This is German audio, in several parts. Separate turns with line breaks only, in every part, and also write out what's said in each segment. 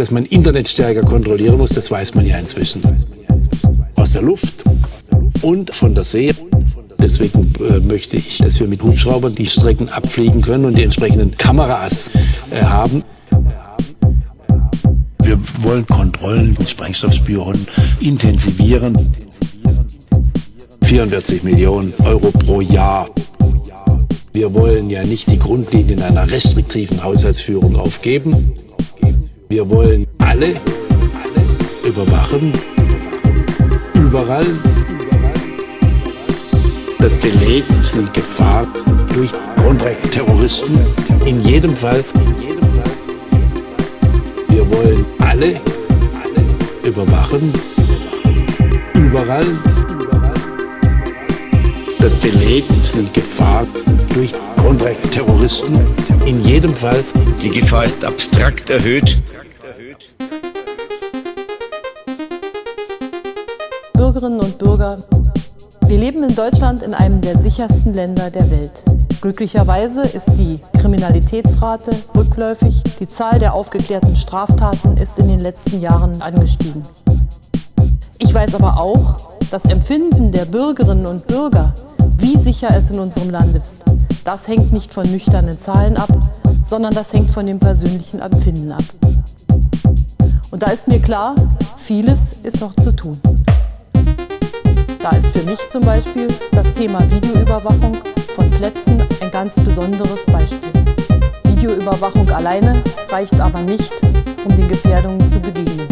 Dass man Internet stärker kontrollieren muss, das weiß man ja inzwischen. Aus der Luft und von der See. Deswegen äh, möchte ich, dass wir mit Hubschraubern die Strecken abfliegen können und die entsprechenden Kameras äh, haben. Wir wollen Kontrollen mit Sprengstoffspüren intensivieren. 44 Millionen Euro pro Jahr. Wir wollen ja nicht die Grundlinien einer restriktiven Haushaltsführung aufgeben. Wir wollen alle überwachen, überall. Das belegt die Gefahr durch Grundrechtsterroristen in jedem Fall. Wir wollen alle überwachen, überall. Das belegt die Gefahr durch Grundrechtsterroristen in jedem Fall.
Die Gefahr ist abstrakt erhöht.
Bürgerinnen und Bürger, wir leben in Deutschland in einem der sichersten Länder der Welt. Glücklicherweise ist die Kriminalitätsrate rückläufig, die Zahl der aufgeklärten Straftaten ist in den letzten Jahren angestiegen. Ich weiß aber auch, das Empfinden der Bürgerinnen und Bürger, wie sicher es in unserem Land ist, das hängt nicht von nüchternen Zahlen ab, sondern das hängt von dem persönlichen Empfinden ab. Und da ist mir klar, vieles ist noch zu tun. Da ist für mich zum Beispiel das Thema Videoüberwachung von Plätzen ein ganz besonderes Beispiel. Videoüberwachung alleine reicht aber nicht, um den Gefährdungen zu begegnen.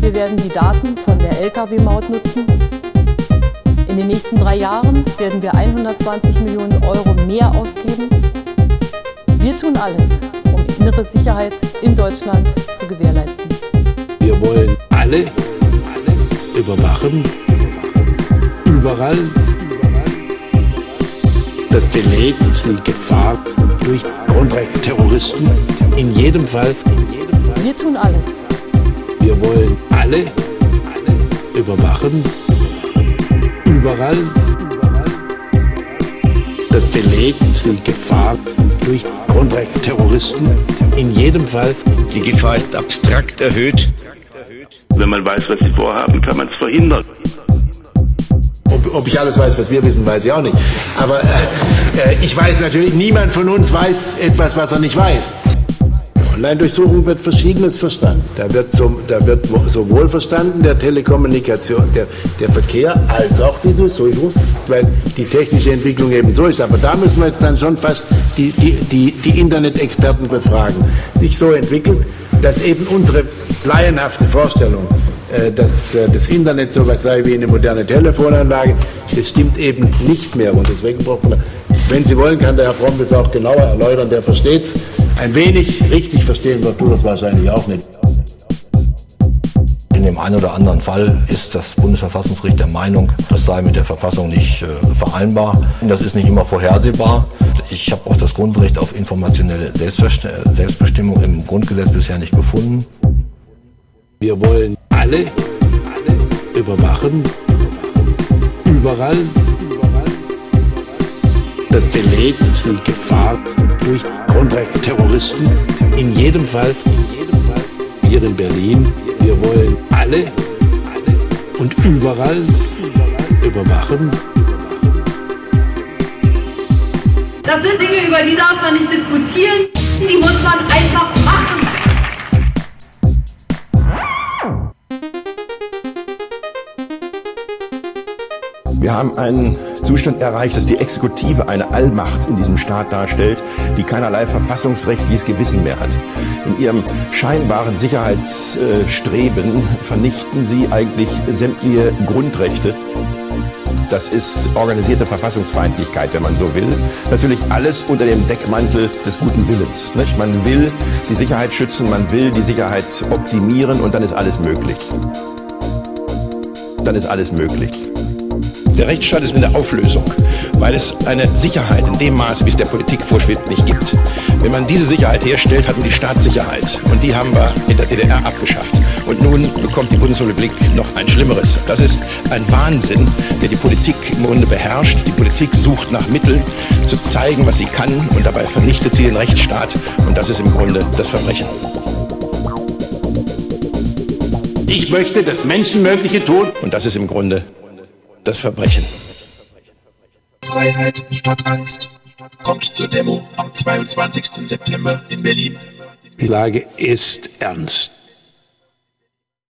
Wir werden die Daten von der Lkw-Maut nutzen. In den nächsten drei Jahren werden wir 120 Millionen Euro mehr ausgeben. Wir tun alles, innere Sicherheit in Deutschland zu gewährleisten.
Wir wollen alle überwachen, überall. Das belegt die Gefahr durch Grundrechtsterroristen in jedem Fall.
Wir tun alles.
Wir wollen alle überwachen, überall. Das belegt die Gefahr durch Grundrechtsterroristen in jedem Fall.
Die Gefahr ist abstrakt erhöht.
Wenn man weiß, was sie vorhaben, kann man es verhindern.
Ob, ob, ich alles weiß, was wir wissen, weiß ich auch nicht. Aber äh, äh, ich weiß natürlich, niemand von uns weiß etwas, was er nicht weiß. Online-Durchsuchung wird Verschiedenes verstanden. Da wird, zum, da wird sowohl verstanden der Telekommunikation, der, der Verkehr, als auch die Durchsuchung, weil die technische Entwicklung eben so ist. Aber da müssen wir jetzt dann schon fast die, die, die, die Internet-Experten befragen. Sich so entwickelt, dass eben unsere laienhafte Vorstellung, äh, dass äh, das Internet so etwas sei wie eine moderne Telefonanlage, das stimmt eben nicht mehr. Und deswegen braucht man, wenn Sie wollen, kann der Herr Fromm das auch genauer erläutern, der versteht es ein wenig richtig verstehen wird, du das wahrscheinlich auch nicht.
In dem einen oder anderen Fall ist das Bundesverfassungsgericht der Meinung, das sei mit der Verfassung nicht äh, vereinbar. Das ist nicht immer vorhersehbar. Ich habe auch das Grundrecht auf informationelle Selbstbestimmung im Grundgesetz bisher nicht gefunden.
Wir wollen alle, alle überwachen, überall. Das belegt die Gefahr durch Grundrechtsterroristen in jedem Fall. Hier in Berlin, wir wollen alle und überall überwachen.
Das sind Dinge, über die darf man nicht diskutieren, die muss man einfach machen.
Wir haben einen Zustand erreicht, dass die Exekutive eine Allmacht in diesem Staat darstellt, die keinerlei verfassungsrechtliches Gewissen mehr hat. In ihrem scheinbaren Sicherheitsstreben vernichten sie eigentlich sämtliche Grundrechte. Das ist organisierte Verfassungsfeindlichkeit, wenn man so will. Natürlich alles unter dem Deckmantel des guten Willens. Nicht? Man will die Sicherheit schützen, man will die Sicherheit optimieren und dann ist alles möglich. Dann ist alles möglich. Der Rechtsstaat ist mit der Auflösung, weil es eine Sicherheit in dem Maße, wie es der Politik vorschwebt, nicht gibt. Wenn man diese Sicherheit herstellt, hat man die Staatssicherheit. Und die haben wir in der DDR abgeschafft. Und nun bekommt die Bundesrepublik noch ein Schlimmeres. Das ist ein Wahnsinn, der die Politik im Grunde beherrscht. Die Politik sucht nach Mitteln, zu zeigen, was sie kann. Und dabei vernichtet sie den Rechtsstaat. Und das ist im Grunde das Verbrechen.
Ich möchte das Menschenmögliche tun.
Und das ist im Grunde das Verbrechen.
Freiheit statt Angst. Kommt zur Demo am 22. September in Berlin.
Die Lage ist ernst.